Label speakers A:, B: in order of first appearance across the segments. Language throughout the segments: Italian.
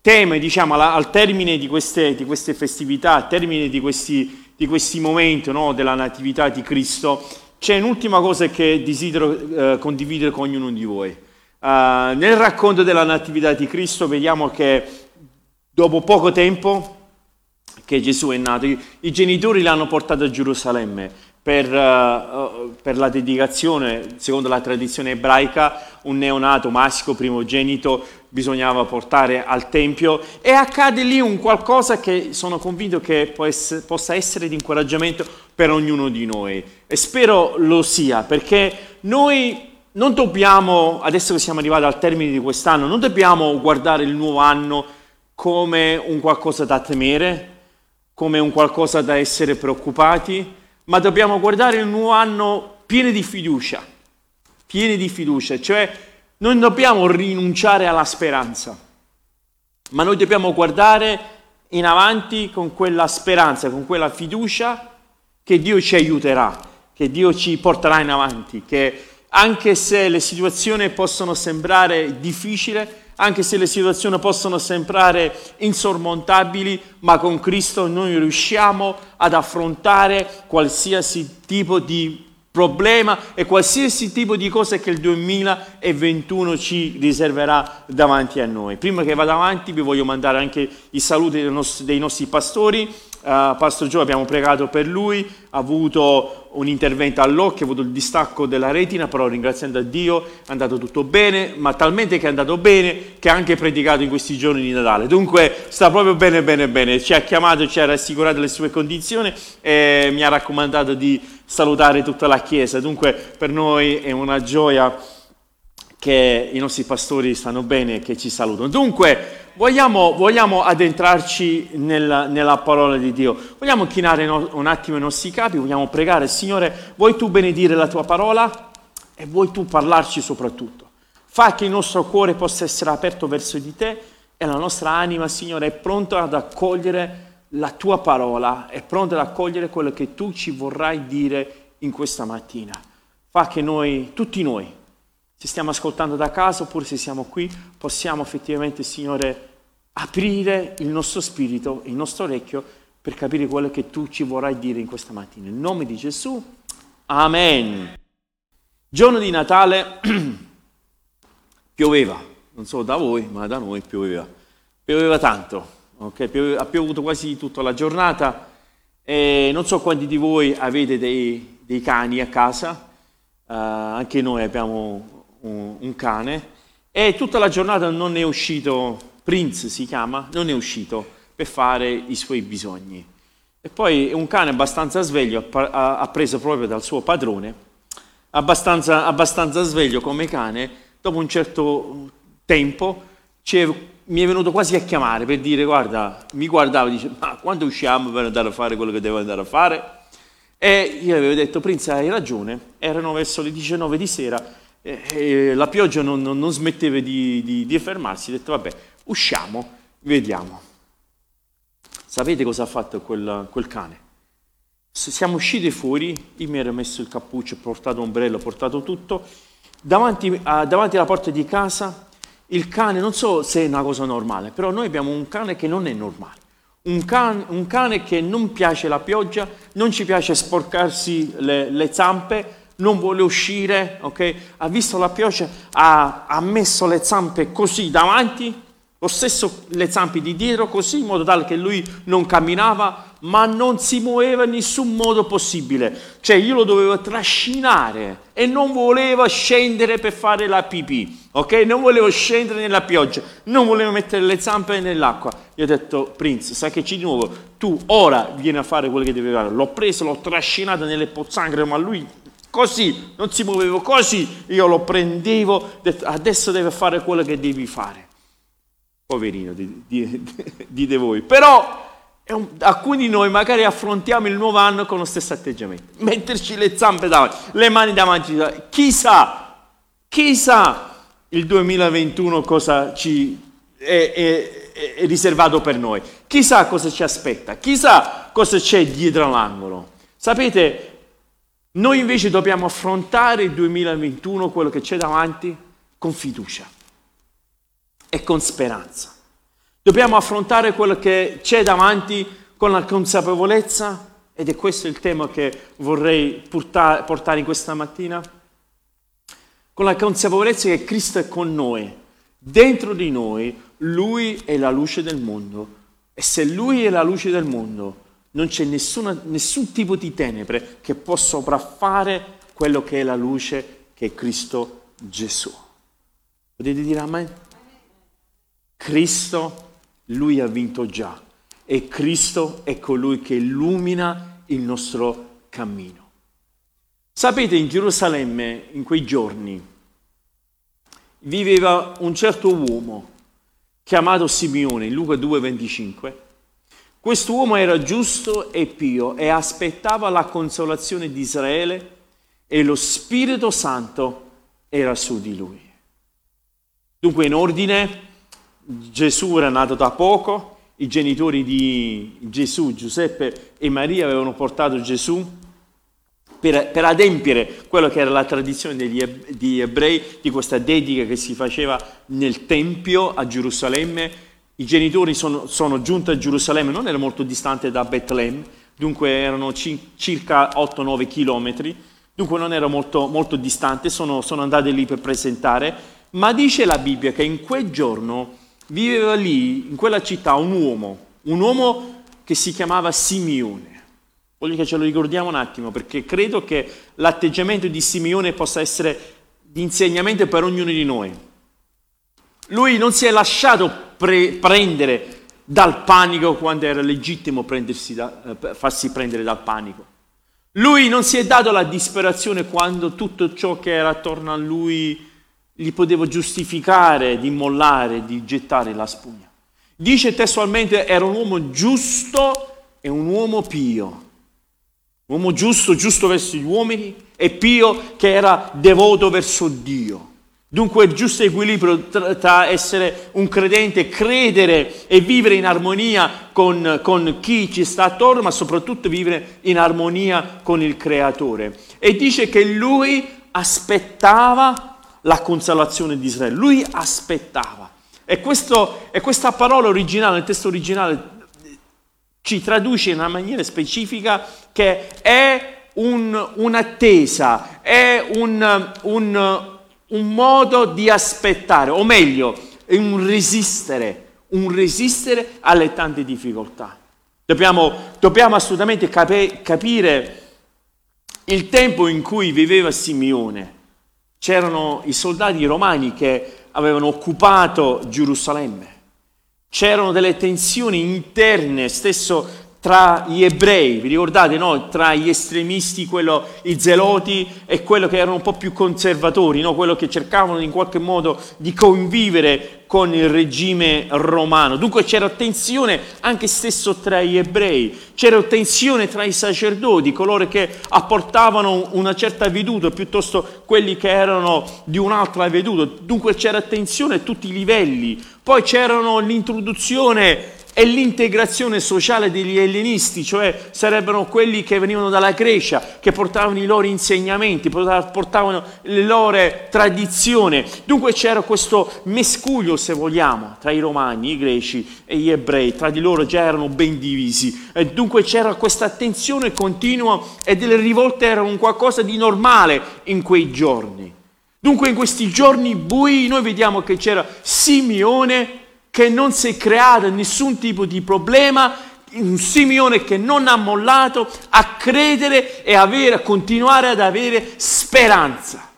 A: tema, diciamo, al termine di queste, di queste festività, al termine di questi, di questi momenti no, della Natività di Cristo, c'è un'ultima cosa che desidero eh, condividere con ognuno di voi. Uh, nel racconto della Natività di Cristo vediamo che dopo poco tempo che Gesù è nato, i, i genitori l'hanno portato a Gerusalemme per, uh, per, la dedicazione, secondo la tradizione ebraica, un neonato maschio primogenito bisognava portare al Tempio e accade lì un qualcosa che sono convinto che possa essere di incoraggiamento per ognuno di noi. E spero lo sia perché noi non dobbiamo, adesso che siamo arrivati al termine di quest'anno, non dobbiamo guardare il nuovo anno come un qualcosa da temere, come un qualcosa da essere preoccupati, ma dobbiamo guardare il nuovo anno pieni di fiducia, pieni di fiducia, cioè non dobbiamo rinunciare alla speranza, ma noi dobbiamo guardare in avanti con quella speranza, con quella fiducia che Dio ci aiuterà, che Dio ci porterà in avanti, che anche se le situazioni possono sembrare difficili, anche se le situazioni possono sembrare insormontabili, ma con Cristo noi riusciamo ad affrontare qualsiasi tipo di problema e qualsiasi tipo di cosa che il 2021 ci riserverà davanti a noi. Prima che vada avanti vi voglio mandare anche i saluti dei nostri, dei nostri pastori Uh, Pastor Gio abbiamo pregato per lui, ha avuto un intervento all'occhio, ha avuto il distacco della retina, però ringraziando a Dio è andato tutto bene, ma talmente che è andato bene che ha anche predicato in questi giorni di Natale. Dunque sta proprio bene, bene, bene. Ci ha chiamato, ci ha rassicurato le sue condizioni e mi ha raccomandato di salutare tutta la Chiesa. Dunque per noi è una gioia che i nostri pastori stanno bene e che ci salutano. Dunque, vogliamo, vogliamo addentrarci nella, nella, parola di Dio, vogliamo chinare no, un attimo i nostri capi, vogliamo pregare, Signore, vuoi tu benedire la tua parola e vuoi tu parlarci soprattutto. Fa che il nostro cuore possa essere aperto verso di te e la nostra anima, Signore, è pronta ad accogliere la tua parola, è pronta ad accogliere quello che tu ci vorrai dire in questa mattina. Fa che noi, tutti noi, se stiamo ascoltando da casa oppure se siamo qui, possiamo effettivamente, Signore, aprire il nostro spirito, il nostro orecchio per capire quello che tu ci vorrai dire in questa mattina. Nel nome di Gesù, Amen. Giorno di Natale pioveva, non so da voi, ma da noi pioveva. Pioveva tanto, okay? ha piovuto quasi tutta la giornata e non so quanti di voi avete dei, dei cani a casa, uh, anche noi abbiamo un, un cane e tutta la giornata non è uscito, Prince si chiama, non è uscito per fare i suoi bisogni. E poi un cane abbastanza sveglio, ha preso proprio dal suo padrone, abbastanza, abbastanza sveglio come cane, dopo un certo tempo mi è venuto quasi a chiamare per dire guarda, mi guardava e dice ma quando usciamo per andare a fare quello che devo andare a fare? E io avevo detto Prince hai ragione, erano verso le 19 di sera e, e la pioggia non, non, non smetteva di, di, di, fermarsi, ho detto vabbè, usciamo, vediamo. Sapete cosa ha fatto quel, quel cane? Siamo usciti fuori, io mi ero messo il cappuccio, portato ombrello, portato tutto, davanti, a, davanti alla porta di casa il cane, non so se è una cosa normale, però noi abbiamo un cane che non è normale. Un cane, un cane che non piace la pioggia, non ci piace sporcarsi le, le zampe, non vuole uscire, ok? Ha visto la pioggia, ha, ha, messo le zampe così davanti, lo stesso le zampe di dietro così, in modo tale che lui non camminava, ma non si muoveva in nessun modo possibile. Cioè io lo dovevo trascinare e non voleva scendere per fare la pipì, ok? Non volevo scendere nella pioggia, non volevo mettere le zampe nell'acqua. Io ho detto, Prince, sai che c'è di nuovo? Tu ora vieni a fare quello che devi fare. L'ho preso, l'ho trascinato nelle pozzanghere, ma lui così, non si muoveva così, io lo prendevo, detto, adesso deve fare quello che devi fare. Poverino, dite voi. Però un, alcuni di noi magari affrontiamo il nuovo anno con lo stesso atteggiamento, metterci le zampe davanti, le mani davanti, chissà, chissà il 2021 cosa ci è, è, è riservato per noi, chissà cosa ci aspetta, chissà cosa c'è dietro l'angolo. Sapete, noi invece dobbiamo affrontare il 2021, quello che c'è davanti, con fiducia e con speranza. Dobbiamo affrontare quello che c'è davanti con la consapevolezza, ed è questo il tema che vorrei portare in questa mattina, con la consapevolezza che Cristo è con noi, dentro di noi, Lui è la luce del mondo. E se Lui è la luce del mondo, non c'è nessuna, nessun tipo di tenebre che può sopraffare quello che è la luce che è Cristo Gesù. Potete dire amen? Cristo lui ha vinto già e Cristo è colui che illumina il nostro cammino. Sapete, in Gerusalemme, in quei giorni, viveva un certo uomo chiamato Simeone, in Luca 2,25. Questo uomo era giusto e pio e aspettava la consolazione di Israele e lo Spirito Santo era su di lui. Dunque, in ordine, Gesù era nato da poco, i genitori di Gesù, Giuseppe e Maria, avevano portato Gesù per, per adempiere quello che era la tradizione degli, di ebrei, di questa dedica che si faceva nel Tempio a Gerusalemme. I genitori sono, sono giunti a Gerusalemme, non era molto distante da Betlemme, dunque erano ci, circa 8-9 chilometri, dunque non era molto, molto distante, sono, sono andati lì per presentare, ma dice la Bibbia che in quel giorno viveva lì, in quella città, un uomo, un uomo che si chiamava Simeone. Voglio che ce lo ricordiamo un attimo, perché credo che l'atteggiamento di Simeone possa essere di insegnamento per ognuno di noi. Lui non si è lasciato pre- prendere dal panico quando era legittimo da, eh, farsi prendere dal panico. Lui non si è dato alla disperazione quando tutto ciò che era attorno a lui gli potevo giustificare di mollare, di gettare la spugna. Dice testualmente era un uomo giusto e un uomo pio. Uomo giusto, giusto verso gli uomini e pio che era devoto verso Dio. Dunque il giusto equilibrio tra, essere un credente, credere e vivere in armonia con, con, chi ci sta attorno, ma soprattutto vivere in armonia con il Creatore. E dice che lui aspettava la consolazione di Israele. Lui aspettava. E, questo, e questa parola originale, nel testo originale, ci traduce in una maniera specifica che è un, un'attesa, è un, un, un modo di aspettare, o meglio, è un resistere, un resistere alle tante difficoltà. Dobbiamo, dobbiamo assolutamente capi, capire il tempo in cui viveva Simeone c'erano i soldati romani che avevano occupato Gerusalemme, c'erano delle tensioni interne, stesso tra gli ebrei, vi ricordate, no? tra gli estremisti, quello, i zeloti e quello che erano un po' più conservatori, no? quello che cercavano in qualche modo di convivere con il regime romano. Dunque c'era tensione anche stesso tra gli ebrei, c'era tensione tra i sacerdoti, coloro che apportavano una certa veduta, piuttosto quelli che erano di un'altra veduta. Dunque c'era tensione a tutti i livelli. Poi c'erano l'introduzione e l'integrazione sociale degli ellenisti, cioè sarebbero quelli che venivano dalla Grecia, che portavano i loro insegnamenti, portavano le loro tradizioni. Dunque c'era questo mescuglio, se vogliamo, tra i romani, i greci e gli ebrei, tra di loro già erano ben divisi. E dunque c'era questa attenzione continua e delle rivolte erano qualcosa di normale in quei giorni. Dunque in questi giorni bui noi vediamo che c'era Simeone che non si è creato nessun tipo di problema, un Simeone che non ha mollato a credere e avere, a continuare ad avere speranza.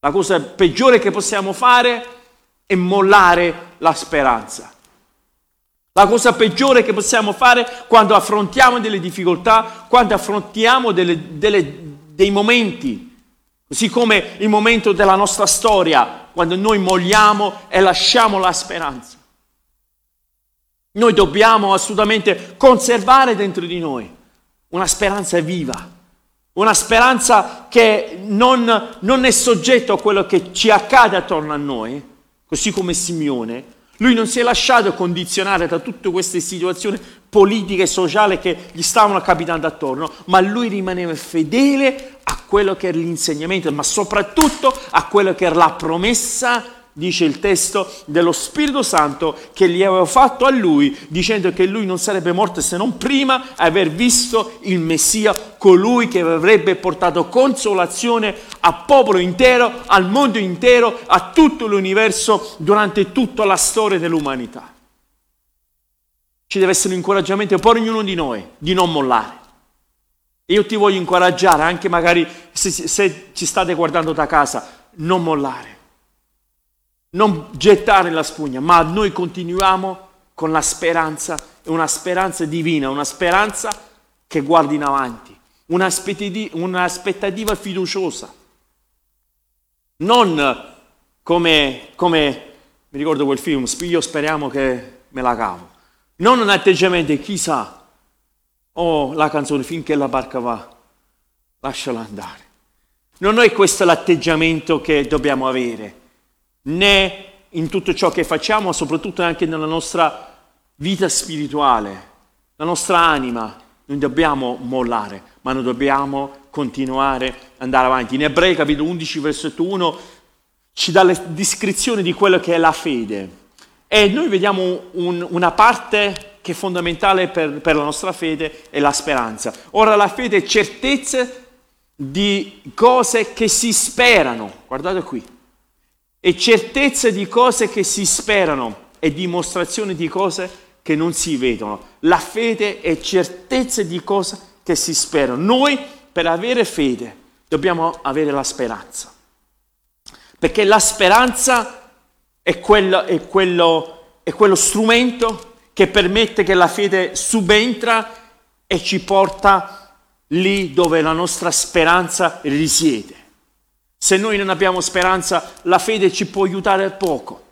A: La cosa peggiore che possiamo fare è mollare la speranza. La cosa peggiore che possiamo fare quando affrontiamo delle difficoltà, quando affrontiamo delle, delle, dei momenti, così come il momento della nostra storia, quando noi molliamo e lasciamo la speranza. Noi dobbiamo assolutamente conservare dentro di noi una speranza viva, una speranza che non, non è soggetta a quello che ci accade attorno a noi, così come Simeone. Lui non si è lasciato condizionare da tutte queste situazioni politiche e sociali che gli stavano capitando attorno, ma lui rimaneva fedele a quello che era l'insegnamento, ma soprattutto a quello che era la promessa dice il testo, dello Spirito Santo che gli aveva fatto a lui, dicendo che lui non sarebbe morto se non prima aver visto il Messia, colui che avrebbe portato consolazione al popolo intero, al mondo intero, a tutto l'universo durante tutta la storia dell'umanità. Ci deve essere un incoraggiamento per ognuno di noi di non mollare. Io ti voglio incoraggiare, anche magari se, se ci state guardando da casa, non mollare non gettare la spugna, ma noi continuiamo con la speranza, una speranza divina, una speranza che guardi in avanti, un'aspettativa fiduciosa. Non come, come, mi ricordo quel film, io speriamo che me la cavo. Non un atteggiamento, chissà, oh la canzone finché la barca va, lasciala andare. Non è questo l'atteggiamento che dobbiamo avere né in tutto ciò che facciamo, ma soprattutto anche nella nostra vita spirituale, la nostra anima. Non dobbiamo mollare, ma non dobbiamo continuare ad andare avanti. In Ebrei capitolo 11, versetto 1, ci dà la descrizione di quello che è la fede. E noi vediamo un, una parte che è fondamentale per, per la nostra fede, è la speranza. Ora la fede è certezza di cose che si sperano. Guardate qui e certezza di cose che si sperano e dimostrazione di cose che non si vedono. La fede è certezza di cose che si sperano. Noi per avere fede dobbiamo avere la speranza. Perché la speranza è quello, è quello, è quello strumento che permette che la fede subentra e ci porta lì dove la nostra speranza risiede. Se noi non abbiamo speranza, la fede ci può aiutare poco.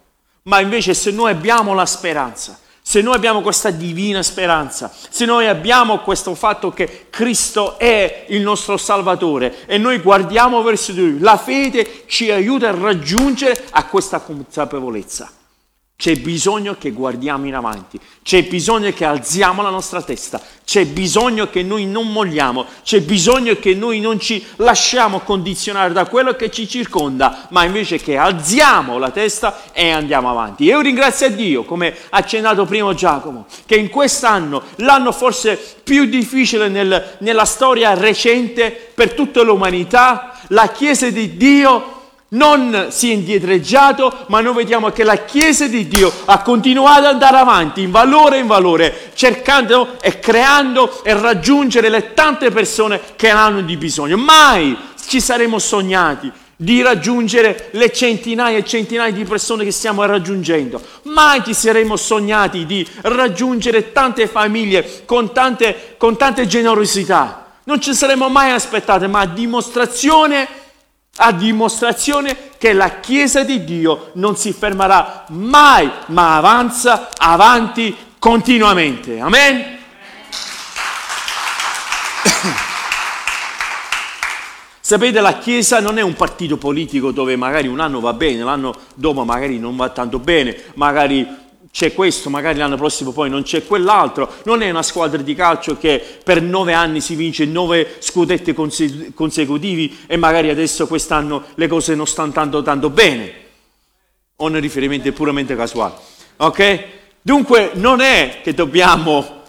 A: Ma invece se noi abbiamo la speranza, se noi abbiamo questa divina speranza, se noi abbiamo questo fatto che Cristo è il nostro Salvatore e noi guardiamo verso di Lui, la fede ci aiuta a raggiungere a questa consapevolezza. C'è bisogno che guardiamo in avanti, c'è bisogno che alziamo la nostra testa, c'è bisogno che noi non molliamo, c'è bisogno che noi non ci lasciamo condizionare da quello che ci circonda, ma invece che alziamo la testa e andiamo avanti. Io ringrazio a Dio, come ha accennato prima Giacomo, che in quest'anno, l'anno forse più difficile nel, nella storia recente per tutta l'umanità, la Chiesa di Dio non si è indietreggiato, ma noi vediamo che la Chiesa di Dio ha continuato ad andare avanti in valore in valore, cercando e creando e raggiungere le tante persone che hanno di bisogno. Mai ci saremmo sognati di raggiungere le centinaia e centinaia di persone che stiamo raggiungendo. Mai ci saremmo sognati di raggiungere tante famiglie con tante, con tante generosità. Non ci saremmo mai aspettati, ma dimostrazione a dimostrazione che la Chiesa di Dio non si fermerà mai, ma avanza avanti continuamente. Amen? Sapete, la Chiesa non è un partito politico dove magari un anno va bene, l'anno dopo magari non va tanto bene, magari c'è questo, magari l'anno prossimo poi non c'è quell'altro. Non è una squadra di calcio che per nove anni si vince nove scudetti consecutivi e magari adesso quest'anno le cose non stanno tanto, tanto bene. O un riferimento puramente casuale. Ok? Dunque non è che dobbiamo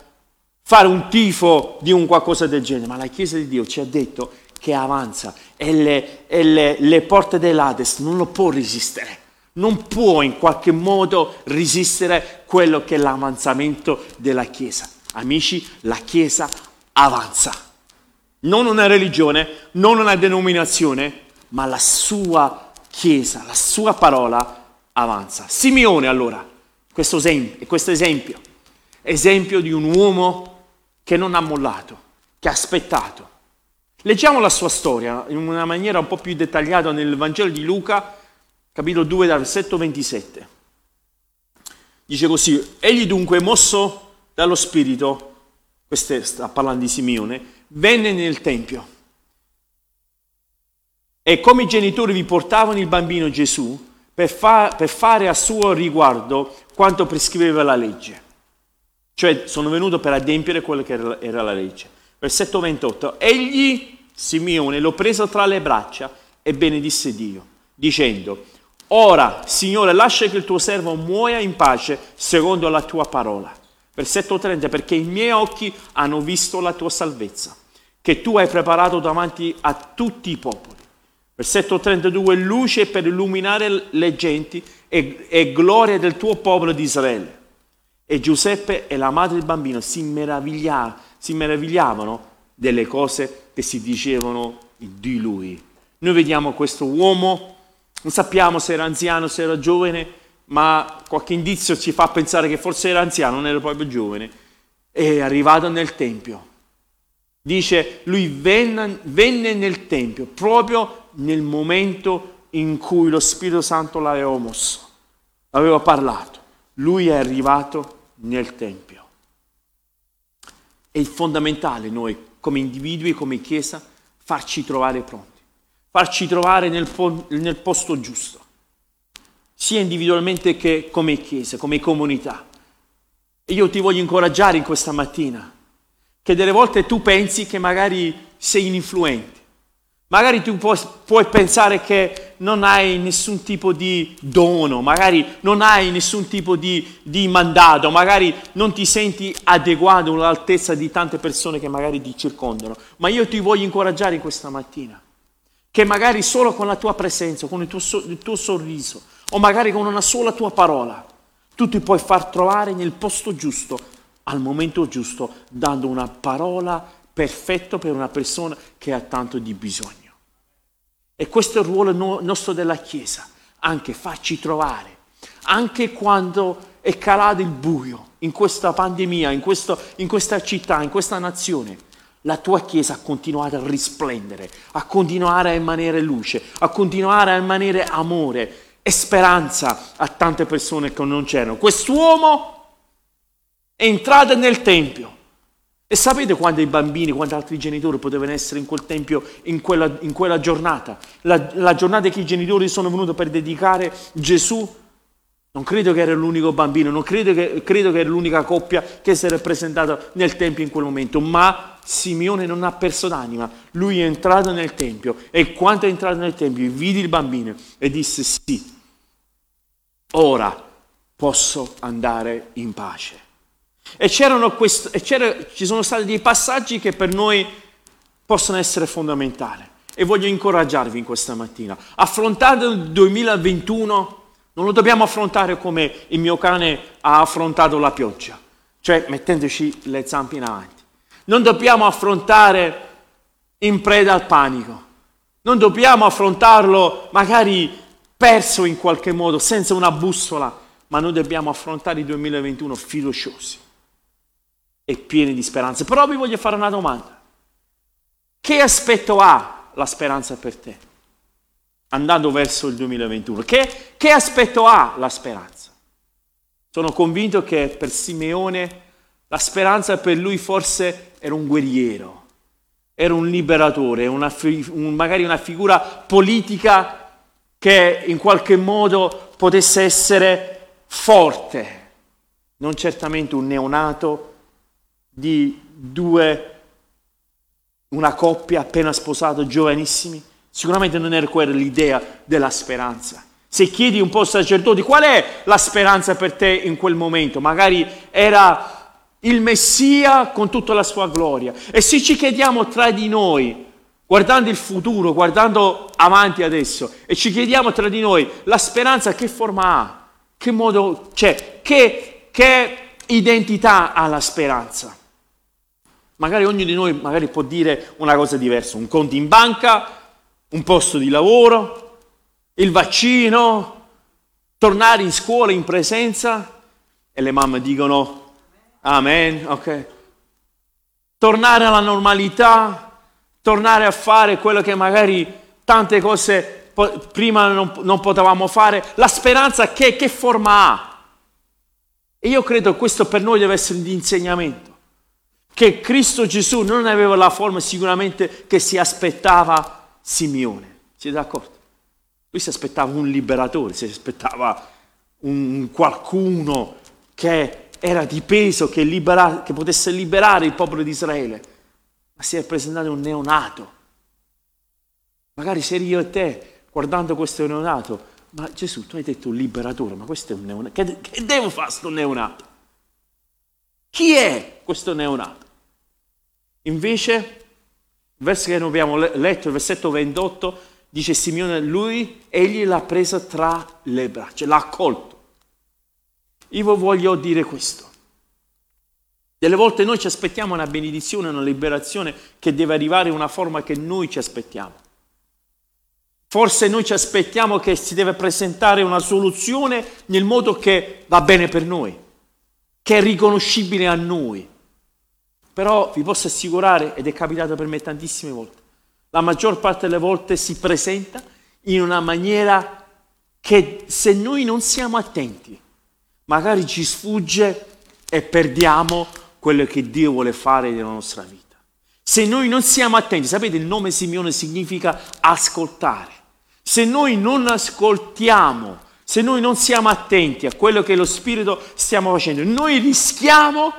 A: fare un tifo di un qualcosa del genere, ma la Chiesa di Dio ci ha detto che avanza e le, e le, le porte dell'Ades non lo può resistere non può in qualche modo resistere quello che è l'avanzamento della Chiesa. Amici, la Chiesa avanza. Non una religione, non una denominazione, ma la sua Chiesa, la sua parola avanza. Simeone allora, questo esempio, questo esempio, esempio di un uomo che non ha mollato, che ha aspettato. Leggiamo la sua storia in una maniera un po' più dettagliata nel Vangelo di Luca, capitolo 2, versetto 27. Dice così, egli dunque mosso dallo Spirito, questo sta parlando di Simeone, venne nel Tempio. E come i genitori vi portavano il bambino Gesù per, fa- per fare a suo riguardo quanto prescriveva la legge. Cioè sono venuto per adempiere quello che era, era la legge. Versetto 28. Egli, Simeone, lo preso tra le braccia e benedisse Dio, dicendo, Ora, Signore, lascia che il tuo servo muoia in pace secondo la tua parola. Versetto 30, perché i miei occhi hanno visto la tua salvezza, che tu hai preparato davanti a tutti i popoli. Versetto 32, luce per illuminare le genti e, e gloria del tuo popolo di Israele. E Giuseppe e la madre del bambino si, meraviglia, si meravigliavano delle cose che si dicevano di lui. Noi vediamo questo uomo non sappiamo se era anziano, se era giovane, ma qualche indizio ci fa pensare che forse era anziano, non era proprio giovane. È arrivato nel Tempio. Dice, lui venne, venne nel Tempio proprio nel momento in cui lo Spirito Santo l'aveva mosso, aveva parlato. Lui è arrivato nel Tempio. È fondamentale noi, come individui, come Chiesa, farci trovare pronti farci trovare nel, po- nel posto giusto, sia individualmente che come Chiesa, come comunità. E io ti voglio incoraggiare in questa mattina, che delle volte tu pensi che magari sei ininfluente, magari tu puoi, puoi pensare che non hai nessun tipo di dono, magari non hai nessun tipo di, di mandato, magari non ti senti adeguato all'altezza di tante persone che magari ti circondano, ma io ti voglio incoraggiare in questa mattina che magari solo con la tua presenza, con il tuo, il tuo sorriso, o magari con una sola tua parola, tu ti puoi far trovare nel posto giusto, al momento giusto, dando una parola perfetta per una persona che ha tanto di bisogno. E questo è il ruolo nostro della Chiesa, anche farci trovare, anche quando è calato il buio in questa pandemia, in, questo, in questa città, in questa nazione la tua Chiesa ha continuato a risplendere, a continuare a emanare luce, a continuare a emanare amore e speranza a tante persone che non c'erano. Quest'uomo è entrato nel Tempio. E sapete quanti bambini, quanti altri genitori potevano essere in quel tempio in quella, in quella giornata? La, la, giornata che i genitori sono venuti per dedicare Gesù non credo che era l'unico bambino, non credo che, credo che era l'unica coppia che si era presentata nel Tempio in quel momento, ma Simeone non ha perso d'anima. Lui è entrato nel Tempio e quando è entrato nel Tempio vide il bambino e disse sì, ora posso andare in pace. E, questo, e ci sono stati dei passaggi che per noi possono essere fondamentali e voglio incoraggiarvi in questa mattina. Affrontate il 2021 non lo dobbiamo affrontare come il mio cane ha affrontato la pioggia, cioè mettendoci le zampe in avanti. Non dobbiamo affrontare in preda al panico. Non dobbiamo affrontarlo magari perso in qualche modo, senza una bussola, ma noi dobbiamo affrontare il 2021 fiduciosi e pieni di speranza. Però vi voglio fare una domanda. Che aspetto ha la speranza per te? andando verso il 2021. Che, che aspetto ha la speranza? Sono convinto che per Simeone la speranza per lui forse era un guerriero, era un liberatore, una, un, magari una figura politica che in qualche modo potesse essere forte, non certamente un neonato di due, una coppia appena sposato, giovanissimi, Sicuramente non era quella l'idea della speranza. Se chiedi un po' ai sacerdoti qual è la speranza per te in quel momento, magari era il Messia con tutta la sua gloria. E se ci chiediamo tra di noi, guardando il futuro, guardando avanti adesso, e ci chiediamo tra di noi la speranza che forma ha, che modo c'è, che, che identità ha la speranza. Magari ognuno di noi magari può dire una cosa diversa, un conto in banca, un posto di lavoro, il vaccino, tornare in scuola in presenza e le mamme dicono amen, ok. Tornare alla normalità, tornare a fare quello che magari tante cose prima non, non potevamo fare. La speranza che, che forma ha? E io credo che questo per noi deve essere di insegnamento, che Cristo Gesù non aveva la forma sicuramente che si aspettava Simeone. Siete d'accordo? Lui si aspettava un liberatore, si aspettava un qualcuno che era di peso, che, libera, che potesse liberare il popolo di Israele, ma si è presentato un neonato. Magari se io e te, guardando questo neonato, ma Gesù, tu hai detto un liberatore, ma questo è un neonato. Che, che devo fare questo neonato? Chi è questo neonato? Invece, il verso che noi abbiamo letto, il versetto 28, dice Simeone, lui, egli l'ha presa tra le braccia, l'ha accolto. Io voglio dire questo. Delle volte noi ci aspettiamo una benedizione, una liberazione che deve arrivare in una forma che noi ci aspettiamo. Forse noi ci aspettiamo che si deve presentare una soluzione nel modo che va bene per noi, che è riconoscibile a noi. Però vi posso assicurare, ed è capitato per me tantissime volte, la maggior parte delle volte si presenta in una maniera che se noi non siamo attenti, magari ci sfugge e perdiamo quello che Dio vuole fare nella nostra vita. Se noi non siamo attenti, sapete il nome Simeone significa ascoltare. Se noi non ascoltiamo, se noi non siamo attenti a quello che lo Spirito stiamo facendo, noi rischiamo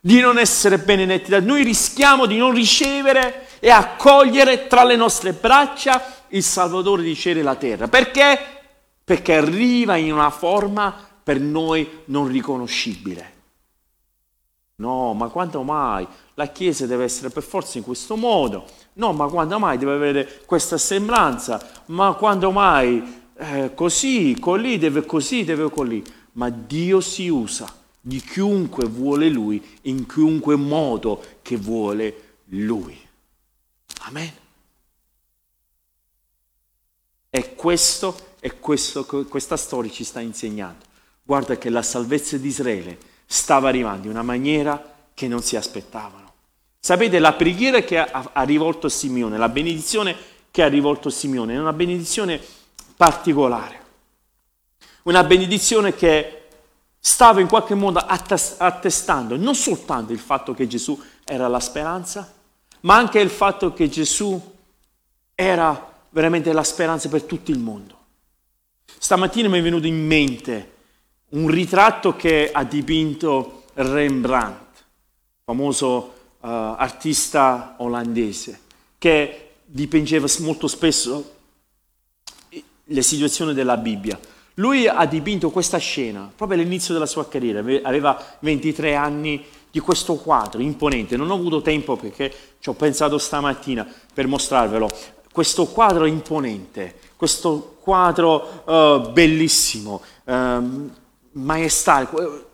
A: di non essere benedetti noi rischiamo di non ricevere e accogliere tra le nostre braccia il Salvatore di cielo e la terra. Perché? Perché arriva in una forma per noi non riconoscibile. No, ma quando mai la Chiesa deve essere per forza in questo modo? No, ma quando mai deve avere questa sembranza? Ma quando mai eh, così, colì, deve così, deve colì? Ma Dio si usa di chiunque vuole Lui, in chiunque modo che vuole Lui. Amen. E questo, è questo questa storia ci sta insegnando guarda che la salvezza di Israele stava arrivando in una maniera che non si aspettavano. Sapete, la preghiera che ha, ha rivolto Simeone, la benedizione che ha rivolto Simeone, è una benedizione particolare. Una benedizione che stava in qualche modo attestando non soltanto il fatto che Gesù era la speranza, ma anche il fatto che Gesù era veramente la speranza per tutto il mondo. Stamattina mi è venuto in mente un ritratto che ha dipinto Rembrandt, famoso uh, artista olandese, che dipingeva molto spesso le situazioni della Bibbia. Lui ha dipinto questa scena proprio all'inizio della sua carriera, aveva 23 anni di questo quadro imponente. Non ho avuto tempo perché ci ho pensato stamattina per mostrarvelo. Questo quadro imponente, questo quadro uh, bellissimo. Um, maestale,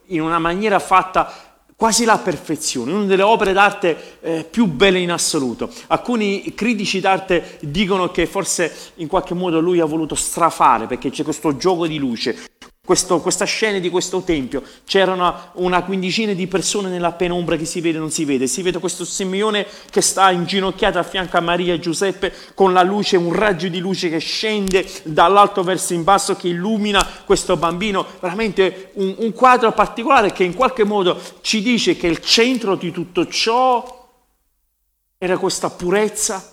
A: in una maniera fatta quasi la perfezione, una delle opere d'arte eh, più belle in assoluto. Alcuni critici d'arte dicono che forse in qualche modo lui ha voluto strafare perché c'è questo gioco di luce, questo, questa scena di questo tempio, c'erano una quindicina di persone nella penombra che si vede e non si vede, si vede questo Simeone che sta inginocchiato a fianco a Maria e Giuseppe con la luce, un raggio di luce che scende dall'alto verso in basso che illumina questo bambino, veramente un, un quadro particolare che in qualche modo ci dice che il centro di tutto ciò era questa purezza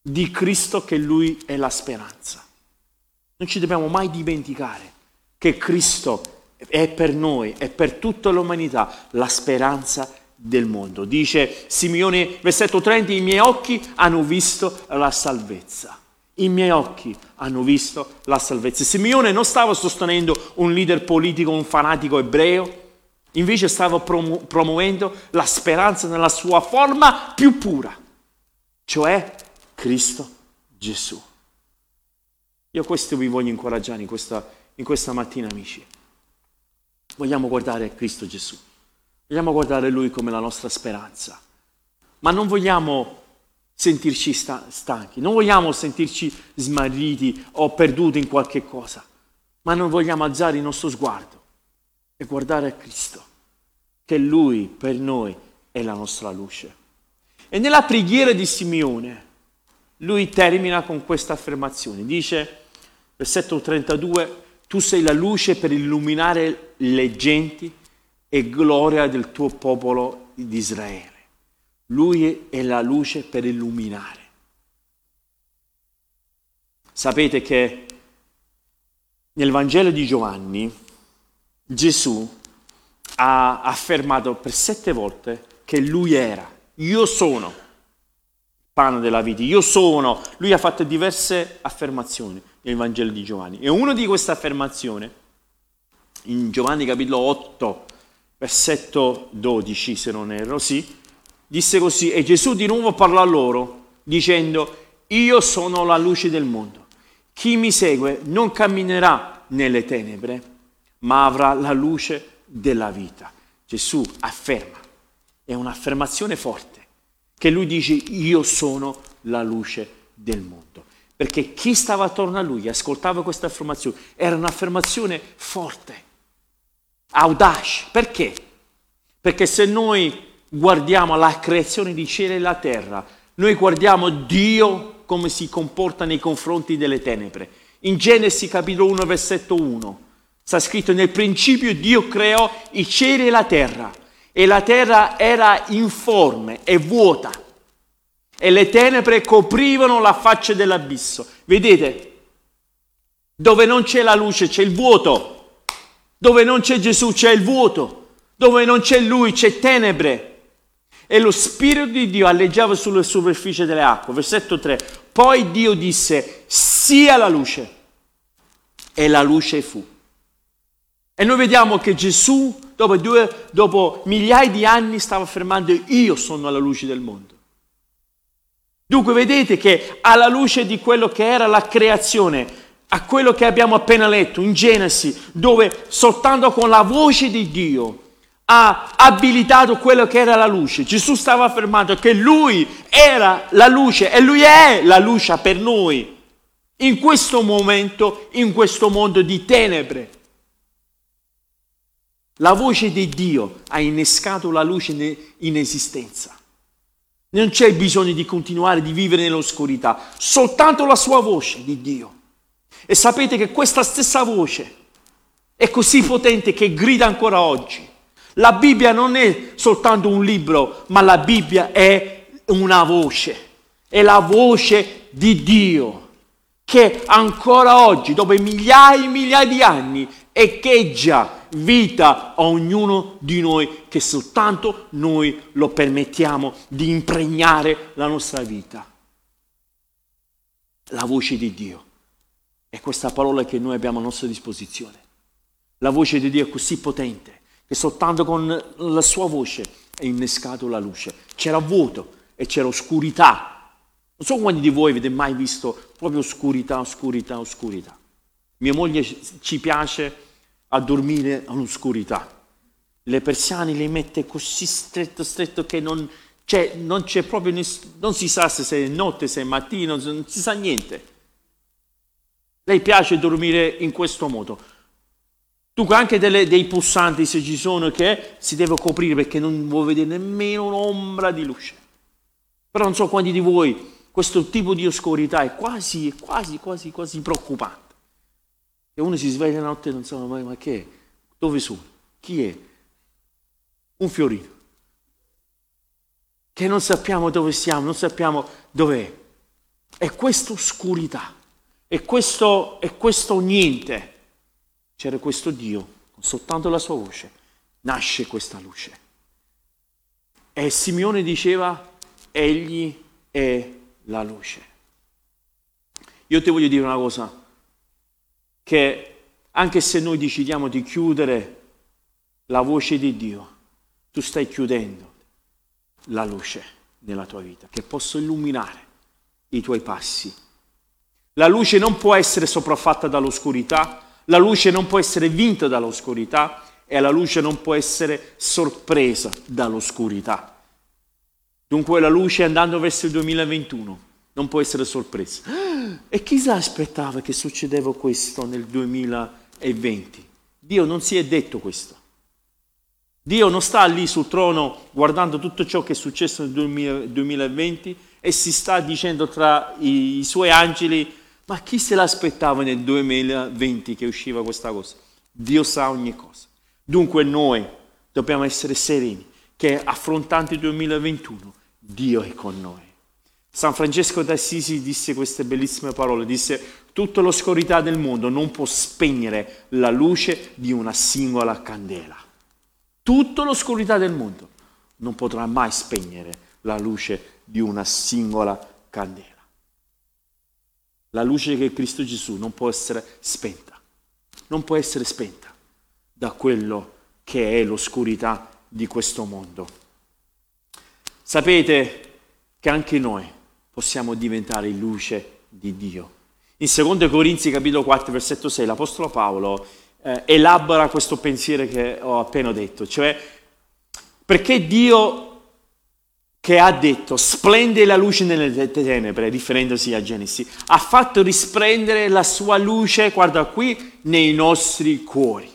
A: di Cristo che lui è la speranza. Non ci dobbiamo mai dimenticare che Cristo è per noi e per tutta l'umanità la speranza del mondo. Dice Simeone, versetto 30, i miei occhi hanno visto la salvezza. I miei occhi hanno visto la salvezza. Simeone non stava sostenendo un leader politico, un fanatico ebreo, invece stava promu- promuovendo la speranza nella sua forma più pura, cioè Cristo Gesù. Io questo vi voglio incoraggiare in questa in questa mattina, amici. Vogliamo guardare Cristo Gesù, vogliamo guardare Lui come la nostra speranza, ma non vogliamo sentirci stanchi, non vogliamo sentirci smarriti o perduti in qualche cosa, ma non vogliamo alzare il nostro sguardo e guardare a Cristo, che Lui per noi è la nostra luce. E nella preghiera di Simeone, lui termina con questa affermazione, dice, versetto 32, Tu sei la luce per illuminare le genti e gloria del tuo popolo di Israele. Lui è la luce per illuminare. Sapete che nel Vangelo di Giovanni Gesù ha affermato per sette volte che lui era, io sono il pane della vita, io sono. Lui ha fatto diverse affermazioni nel Vangelo di Giovanni e una di queste affermazioni, in Giovanni capitolo 8, versetto 12 se non erro, sì, disse così e Gesù di nuovo parlò a loro dicendo io sono la luce del mondo. Chi mi segue non camminerà nelle tenebre, ma avrà la luce della vita. Gesù afferma, è un'affermazione forte, che lui dice io sono la luce del mondo. Perché chi stava attorno a lui ascoltava questa affermazione, era un'affermazione forte, audace. Perché? Perché se noi guardiamo la creazione di cielo e la terra, noi guardiamo Dio come si comporta nei confronti delle tenebre. In Genesi capitolo 1 versetto 1 sta scritto nel principio Dio creò i cieli e la terra e la terra era informe e vuota e le tenebre coprivano la faccia dell'abisso. Vedete, dove non c'è la luce c'è il vuoto, dove non c'è Gesù c'è il vuoto, dove non c'è Lui c'è tenebre. E lo Spirito di Dio alleggiava sulla superficie delle acque. Versetto 3. Poi Dio disse, sia la luce. E la luce fu. E noi vediamo che Gesù, dopo, due, dopo migliaia di anni, stava affermando, io sono la luce del mondo. Dunque vedete che alla luce di quello che era la creazione, a quello che abbiamo appena letto in Genesi, dove soltanto con la voce di Dio ha abilitato quello che era la luce. Gesù stava affermando che lui era la luce e lui è la luce per noi in questo momento, in questo mondo di tenebre. La voce di Dio ha innescato la luce in esistenza. Non c'è bisogno di continuare di vivere nell'oscurità, soltanto la sua voce di Dio. E sapete che questa stessa voce è così potente che grida ancora oggi. La Bibbia non è soltanto un libro, ma la Bibbia è una voce, è la voce di Dio che ancora oggi, dopo migliaia e migliaia di anni, echeggia vita a ognuno di noi che soltanto noi lo permettiamo di impregnare la nostra vita. La voce di Dio è questa parola che noi abbiamo a nostra disposizione. La voce di Dio è così potente che soltanto con la sua voce è innescato la luce. C'era vuoto e c'era oscurità. Non so quanti di voi avete mai visto proprio oscurità, oscurità, oscurità. Mia moglie ci piace a dormire all'oscurità. Le persiane le mette così stretto, stretto che non c'è, non c'è proprio, ness- non si sa se è notte, se è mattino, non si sa niente. Lei piace dormire in questo modo. Dunque anche delle, dei pulsanti se ci sono che si deve coprire perché non vuoi vedere nemmeno un'ombra di luce. Però non so quanti di voi questo tipo di oscurità è quasi, quasi, quasi, quasi preoccupante. E uno si sveglia la notte e non sa mai ma che è? Dove sono? Chi è? Un fiorino. Che non sappiamo dove siamo, non sappiamo dov'è. È questa oscurità, è questo, è questo niente. C'era questo Dio, soltanto la sua voce, nasce questa luce. E Simeone diceva, egli è la luce. Io ti voglio dire una cosa, che anche se noi decidiamo di chiudere la voce di Dio, tu stai chiudendo la luce nella tua vita, che possa illuminare i tuoi passi. La luce non può essere sopraffatta dall'oscurità, la luce non può essere vinta dall'oscurità e la luce non può essere sorpresa dall'oscurità. Dunque la luce andando verso il 2021 non può essere sorpresa. E chissà aspettava che succedeva questo nel 2020? Dio non si è detto questo. Dio non sta lì sul trono guardando tutto ciò che è successo nel 2020 e si sta dicendo tra i suoi angeli, Ma chi se l'aspettava nel 2020 che usciva questa cosa? Dio sa ogni cosa. Dunque noi dobbiamo essere sereni che affrontando il 2021 Dio è con noi. San Francesco d'Assisi disse queste bellissime parole, disse tutta l'oscurità del mondo non può spegnere la luce di una singola candela. Tutta l'oscurità del mondo non potrà mai spegnere la luce di una singola candela. La luce che è Cristo Gesù non può essere spenta, non può essere spenta da quello che è l'oscurità di questo mondo. Sapete che anche noi possiamo diventare luce di Dio. In 2 Corinzi capitolo 4 versetto 6 l'Apostolo Paolo eh, elabora questo pensiero che ho appena detto, cioè perché Dio che ha detto splende la luce nelle tenebre, riferendosi a Genesi, ha fatto risplendere la sua luce, guarda qui, nei nostri cuori,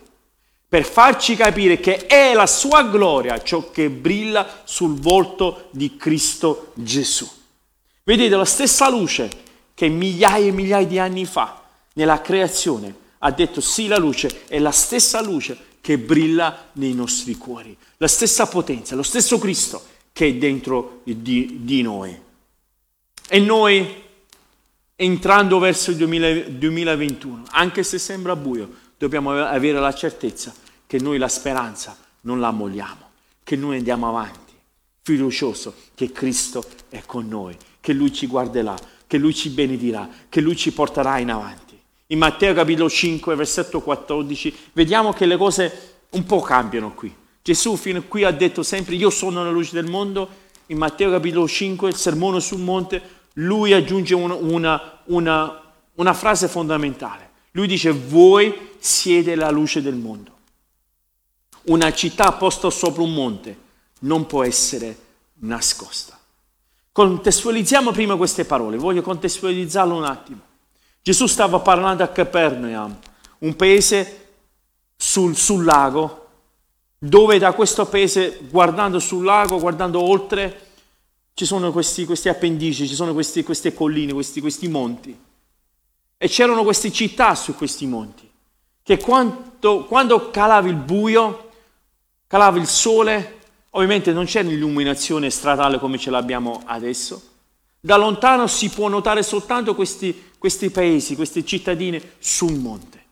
A: per farci capire che è la sua gloria ciò che brilla sul volto di Cristo Gesù. Vedete la stessa luce che migliaia e migliaia di anni fa, nella creazione, ha detto sì la luce, è la stessa luce che brilla nei nostri cuori, la stessa potenza, lo stesso Cristo che è dentro di, di noi. E noi, entrando verso il 2000, 2021, anche se sembra buio, dobbiamo avere la certezza che noi la speranza non la molliamo, che noi andiamo avanti, fiducioso che Cristo è con noi, che Lui ci guarderà, che Lui ci benedirà, che Lui ci porterà in avanti. In Matteo capitolo 5, versetto 14, vediamo che le cose un po' cambiano qui. Gesù fino a qui ha detto sempre io sono la luce del mondo, in Matteo capitolo 5, il sermone sul monte, lui aggiunge una, una, una, una frase fondamentale. Lui dice voi siete la luce del mondo. Una città posta sopra un monte non può essere nascosta. Contestualizziamo prima queste parole, voglio contestualizzarlo un attimo. Gesù stava parlando a Capernaum, un paese sul, sul lago, dove da questo paese, guardando sul lago, guardando oltre, ci sono questi, questi appendici, ci sono questi, queste colline, questi, questi monti. E c'erano queste città su questi monti, che quando, quando calava il buio, calava il sole, ovviamente non c'è l'illuminazione stradale come ce l'abbiamo adesso, da lontano si può notare soltanto questi, questi paesi, queste cittadine sul monte.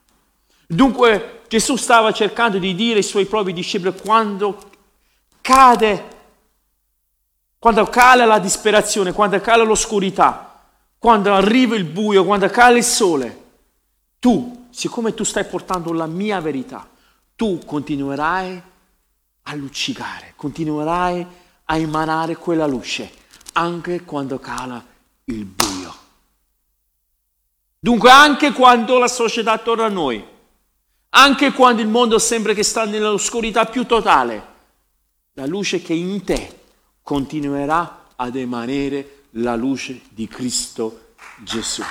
A: Dunque Gesù stava cercando di dire ai suoi propri discepoli quando cade, quando cala la disperazione, quando cala l'oscurità, quando arriva il buio, quando cala il sole, tu, siccome tu stai portando la mia verità, tu continuerai a luccicare, continuerai a emanare quella luce anche quando cala il buio. Dunque anche quando la società attorno a noi anche quando il mondo sembra che sta nell'oscurità più totale, la luce che in te continuerà ad emanere la luce di Cristo Gesù.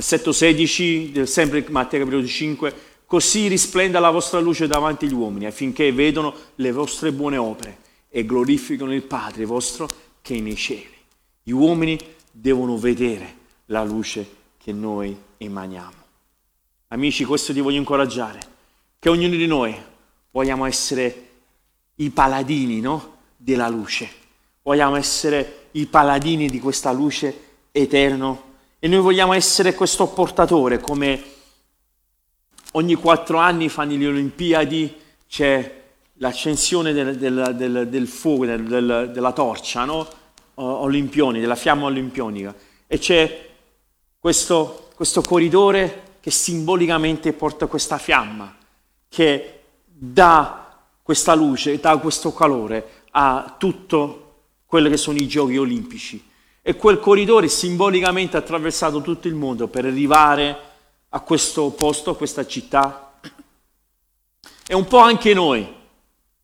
A: Versetto 16 del sempre Matteo capitolo 5, così risplenda la vostra luce davanti agli uomini affinché vedano le vostre buone opere e glorificano il Padre vostro che è nei cieli. Gli uomini devono vedere la luce che noi emaniamo. Amici, questo ti voglio incoraggiare, che ognuno di noi vogliamo essere i paladini no? della luce, vogliamo essere i paladini di questa luce eterno e noi vogliamo essere questo portatore come ogni quattro anni fanno le Olimpiadi, c'è l'accensione del, del, del, del fuoco, della torcia, no? Olimpioni, della fiamma olimpionica e c'è questo, questo corridore che simbolicamente porta questa fiamma, che dà questa luce, dà questo calore a tutto quello che sono i giochi olimpici. E quel corridore simbolicamente ha attraversato tutto il mondo per arrivare a questo posto, a questa città. E un po' anche noi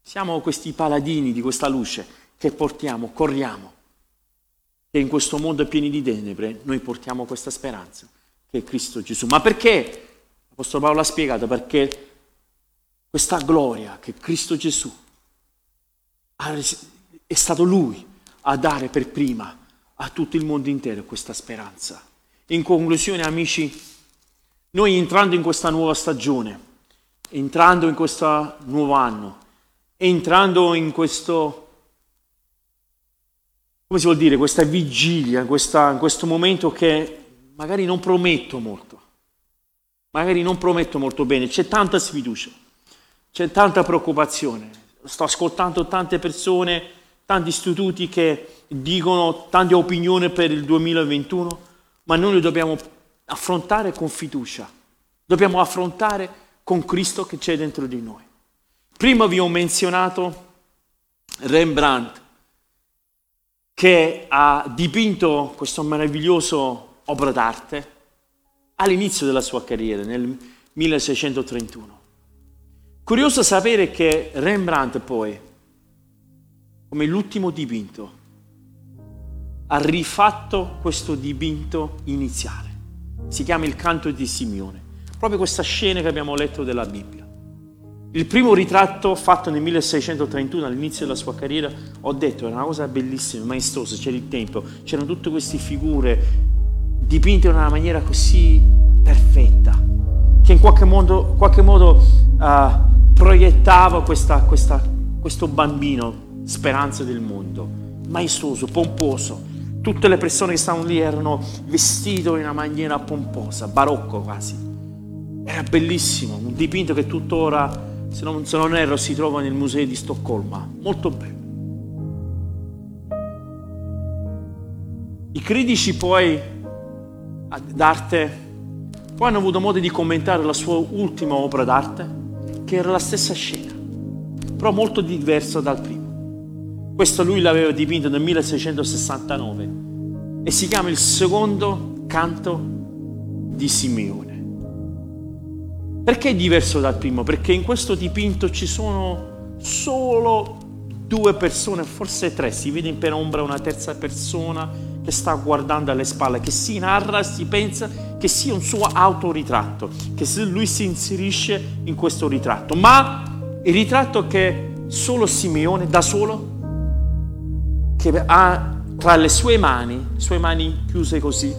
A: siamo questi paladini di questa luce che portiamo, corriamo che in questo mondo pieno di tenebre noi portiamo questa speranza, che è Cristo Gesù. Ma perché? L'Apostolo Paolo ha spiegato perché questa gloria che Cristo Gesù è stato Lui a dare per prima a tutto il mondo intero questa speranza. In conclusione, amici, noi entrando in questa nuova stagione, entrando in questo nuovo anno, entrando in questo, come si vuol dire, questa vigilia, questa, in questo momento che magari non prometto molto, magari non prometto molto bene, c'è tanta sfiducia, c'è tanta preoccupazione, sto ascoltando tante persone, tanti istituti che dicono tante opinioni per il 2021, ma noi le dobbiamo affrontare con fiducia, dobbiamo affrontare con Cristo che c'è dentro di noi. Prima vi ho menzionato Rembrandt che ha dipinto questo meraviglioso opera d'arte all'inizio della sua carriera, nel 1631. Curioso sapere che Rembrandt poi, come l'ultimo dipinto, ha rifatto questo dipinto iniziale. Si chiama il canto di Simeone, proprio questa scena che abbiamo letto della Bibbia. Il primo ritratto fatto nel 1631 all'inizio della sua carriera, ho detto, era una cosa bellissima, maestosa, c'era il tempo, c'erano tutte queste figure dipinte in una maniera così perfetta, che in qualche modo, qualche modo uh, proiettava questa, questa, questo bambino, speranza del mondo, maestoso, pomposo. Tutte le persone che stavano lì erano vestite in una maniera pomposa, barocco quasi. Era bellissimo, un dipinto che tuttora se non, se non erro si trova nel museo di Stoccolma, molto bello. I critici poi d'arte poi hanno avuto modo di commentare la sua ultima opera d'arte, che era la stessa scena, però molto diversa dal primo. Questo lui l'aveva dipinto nel 1669 e si chiama il secondo canto di Simeone. Perché è diverso dal primo? Perché in questo dipinto ci sono solo due persone, forse tre, si vede in penombra una terza persona che sta guardando alle spalle, che si narra, si pensa che sia un suo autoritratto, che lui si inserisce in questo ritratto. Ma il ritratto che solo Simeone, da solo, che ha tra le sue mani, sue mani chiuse così,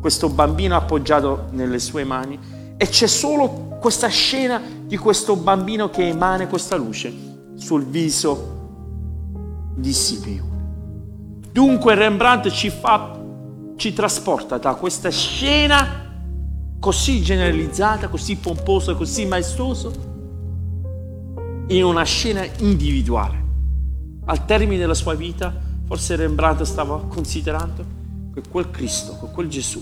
A: questo bambino appoggiato nelle sue mani, e c'è solo questa scena di questo bambino che emana questa luce sul viso di Simeone. Dunque Rembrandt ci fa, ci trasporta da questa scena così generalizzata, così pomposa, così maestosa, in una scena individuale. Al termine della sua vita, forse Rembrandt stava considerando che quel Cristo, che quel Gesù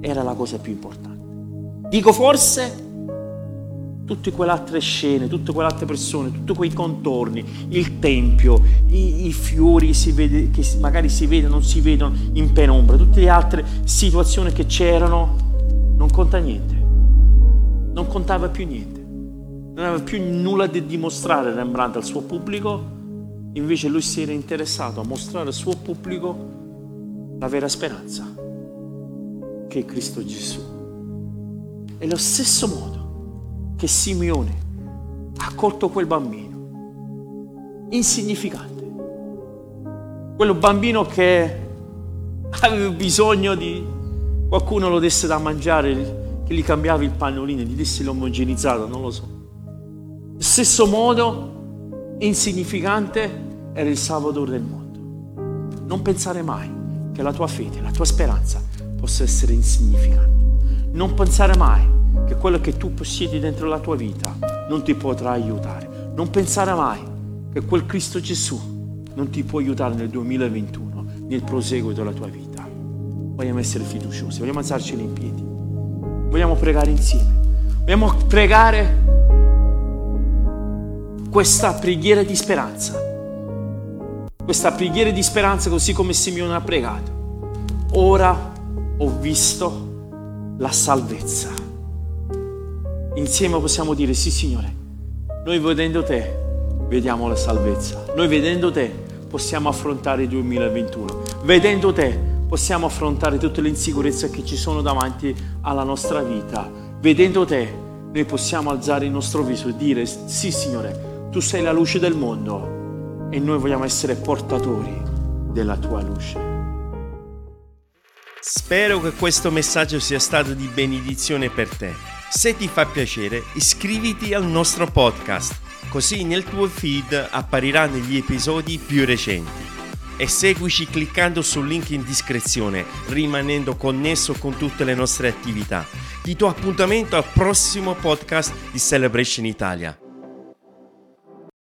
A: era la cosa più importante. Dico forse tutte quelle altre scene, tutte quelle altre persone, tutti quei contorni, il tempio, i, i fiori che, si vede, che magari si vedono, non si vedono in penombra, tutte le altre situazioni che c'erano, non conta niente, non contava più niente, non aveva più nulla da dimostrare Rembrandt al suo pubblico, invece lui si era interessato a mostrare al suo pubblico la vera speranza, che è Cristo Gesù. È lo stesso modo che Simeone ha accolto quel bambino, insignificante. Quello bambino che aveva bisogno di qualcuno lo desse da mangiare, che gli cambiava il pannolino, gli desse l'omogenizzato, non lo so. Lo stesso modo, insignificante, era il Salvatore del mondo. Non pensare mai che la tua fede, la tua speranza possa essere insignificante. Non pensare mai che quello che tu possiedi dentro la tua vita non ti potrà aiutare. Non pensare mai che quel Cristo Gesù non ti può aiutare nel 2021, nel proseguo della tua vita. Vogliamo essere fiduciosi, vogliamo alzarci in piedi, vogliamo pregare insieme, vogliamo pregare questa preghiera di speranza, questa preghiera di speranza così come Simeone ha pregato. Ora ho visto la salvezza. Insieme possiamo dire sì Signore, noi vedendo te vediamo la salvezza, noi vedendo te possiamo affrontare il 2021, vedendo te possiamo affrontare tutte le insicurezze che ci sono davanti alla nostra vita, vedendo te noi possiamo alzare il nostro viso e dire sì Signore, tu sei la luce del mondo e noi vogliamo essere portatori della tua luce.
B: Spero che questo messaggio sia stato di benedizione per te. Se ti fa piacere, iscriviti al nostro podcast, così nel tuo feed appariranno gli episodi più recenti. E seguici cliccando sul link in descrizione, rimanendo connesso con tutte le nostre attività. Ti do appuntamento al prossimo podcast di Celebration Italia.